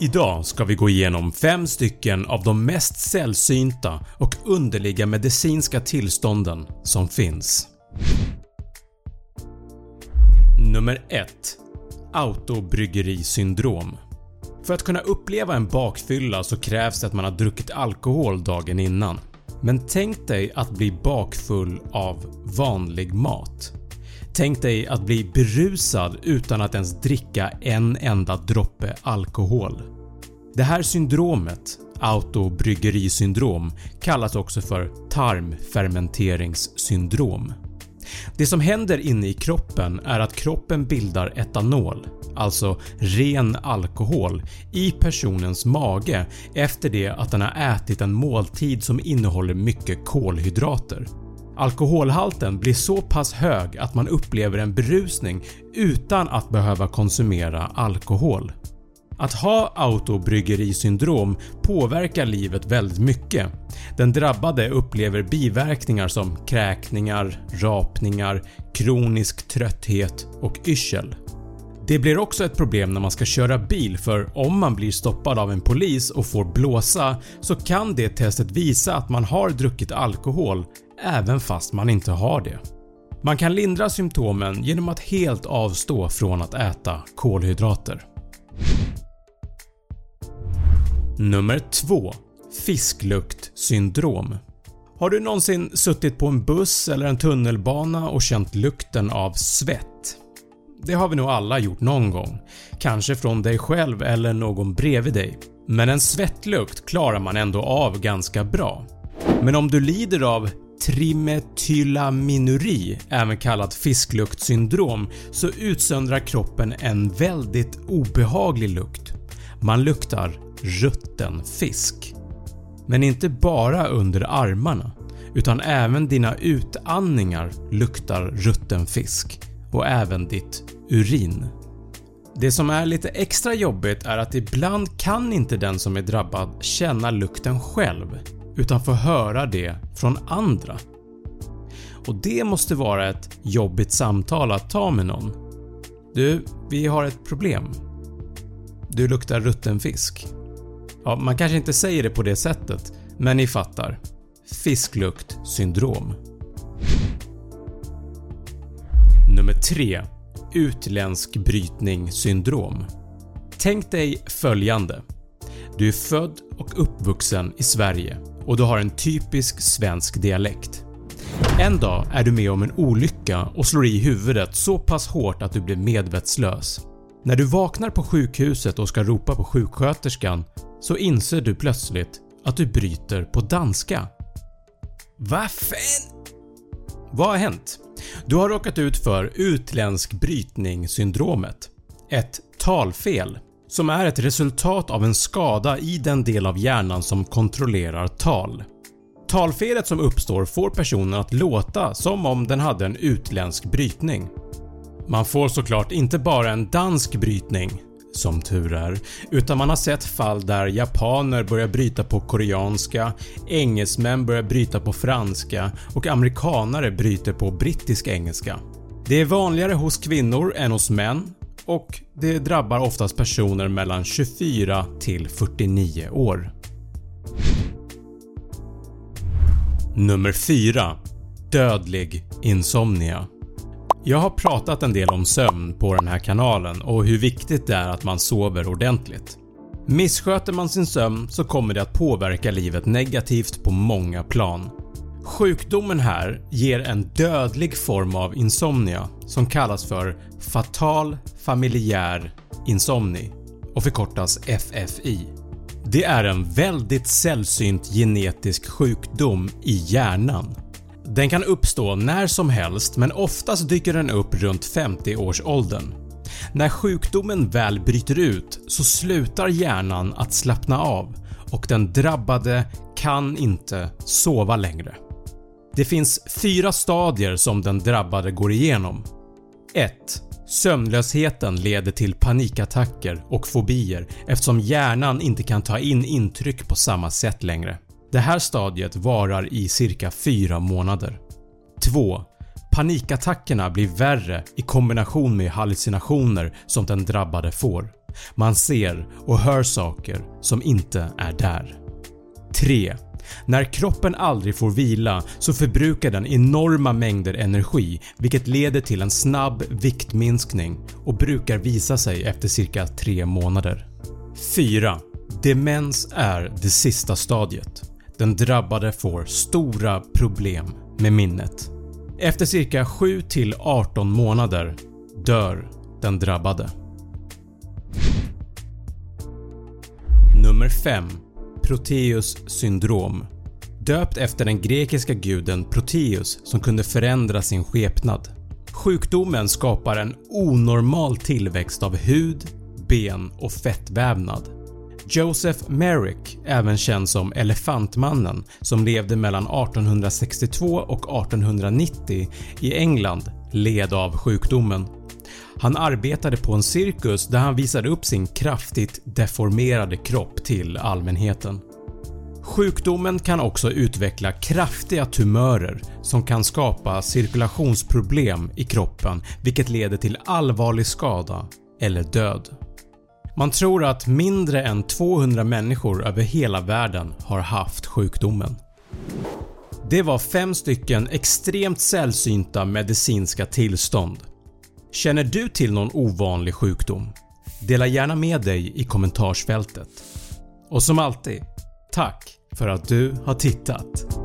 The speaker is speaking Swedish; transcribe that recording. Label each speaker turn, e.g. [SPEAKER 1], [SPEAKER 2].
[SPEAKER 1] Idag ska vi gå igenom 5 stycken av de mest sällsynta och underliga medicinska tillstånden som finns. Nummer 1 Autobryggerisyndrom För att kunna uppleva en bakfylla så krävs det att man har druckit alkohol dagen innan. Men tänk dig att bli bakfull av vanlig mat. Tänk dig att bli berusad utan att ens dricka en enda droppe alkohol. Det här syndromet, autobryggerisyndrom, kallas också för tarmfermenteringssyndrom. Det som händer inne i kroppen är att kroppen bildar etanol, alltså ren alkohol, i personens mage efter det att den har ätit en måltid som innehåller mycket kolhydrater. Alkoholhalten blir så pass hög att man upplever en berusning utan att behöva konsumera alkohol. Att ha autobryggerisyndrom påverkar livet väldigt mycket. Den drabbade upplever biverkningar som kräkningar, rapningar, kronisk trötthet och yrsel. Det blir också ett problem när man ska köra bil för om man blir stoppad av en polis och får blåsa så kan det testet visa att man har druckit alkohol även fast man inte har det. Man kan lindra symptomen genom att helt avstå från att äta kolhydrater. Nummer 2 Fiskluktsyndrom Har du någonsin suttit på en buss eller en tunnelbana och känt lukten av svett? Det har vi nog alla gjort någon gång. Kanske från dig själv eller någon bredvid dig. Men en svettlukt klarar man ändå av ganska bra. Men om du lider av trimetylaminuri, även kallat fiskluktsyndrom så utsöndrar kroppen en väldigt obehaglig lukt. Man luktar rutten fisk. Men inte bara under armarna utan även dina utandningar luktar rutten fisk och även ditt urin. Det som är lite extra jobbigt är att ibland kan inte den som är drabbad känna lukten själv utan får höra det från andra. Och det måste vara ett jobbigt samtal att ta med någon. “Du, vi har ett problem. Du luktar rutten fisk.” Ja, man kanske inte säger det på det sättet, men ni fattar. Fiskluktsyndrom. Nummer 3 Utländsk brytning syndrom. Tänk dig följande. Du är född och uppvuxen i Sverige och du har en typisk svensk dialekt. En dag är du med om en olycka och slår i huvudet så pass hårt att du blir medvetslös. När du vaknar på sjukhuset och ska ropa på sjuksköterskan så inser du plötsligt att du bryter på danska. Vad fan? Vad har hänt? Du har råkat ut för utländsk brytning-syndromet. Ett talfel som är ett resultat av en skada i den del av hjärnan som kontrollerar tal. Talfelet som uppstår får personen att låta som om den hade en utländsk brytning. Man får såklart inte bara en dansk brytning som tur är, utan man har sett fall där japaner börjar bryta på koreanska, engelsmän börjar bryta på franska och amerikanare bryter på brittisk engelska. Det är vanligare hos kvinnor än hos män och det drabbar oftast personer mellan 24 till 49 år. Nummer 4 Dödlig insomnia jag har pratat en del om sömn på den här kanalen och hur viktigt det är att man sover ordentligt. Missköter man sin sömn så kommer det att påverka livet negativt på många plan. Sjukdomen här ger en dödlig form av insomnia som kallas för fatal familjär insomni och förkortas FFI. Det är en väldigt sällsynt genetisk sjukdom i hjärnan den kan uppstå när som helst men oftast dyker den upp runt 50 års åldern. När sjukdomen väl bryter ut så slutar hjärnan att slappna av och den drabbade kan inte sova längre. Det finns fyra stadier som den drabbade går igenom. 1. Sömnlösheten leder till panikattacker och fobier eftersom hjärnan inte kan ta in intryck på samma sätt längre. Det här stadiet varar i cirka 4 månader. 2. Panikattackerna blir värre i kombination med hallucinationer som den drabbade får. Man ser och hör saker som inte är där. 3. När kroppen aldrig får vila så förbrukar den enorma mängder energi vilket leder till en snabb viktminskning och brukar visa sig efter cirka 3 månader. 4. Demens är det sista stadiet. Den drabbade får stora problem med minnet. Efter cirka 7-18 månader dör den drabbade. Nummer 5 Proteus syndrom Döpt efter den grekiska guden Proteus som kunde förändra sin skepnad. Sjukdomen skapar en onormal tillväxt av hud, ben och fettvävnad. Joseph Merrick, även känd som “Elefantmannen” som levde mellan 1862 och 1890 i England led av sjukdomen. Han arbetade på en cirkus där han visade upp sin kraftigt deformerade kropp till allmänheten. Sjukdomen kan också utveckla kraftiga tumörer som kan skapa cirkulationsproblem i kroppen vilket leder till allvarlig skada eller död. Man tror att mindre än 200 människor över hela världen har haft sjukdomen. Det var 5 stycken extremt sällsynta medicinska tillstånd. Känner du till någon ovanlig sjukdom? Dela gärna med dig i kommentarsfältet. Och som alltid, tack för att du har tittat!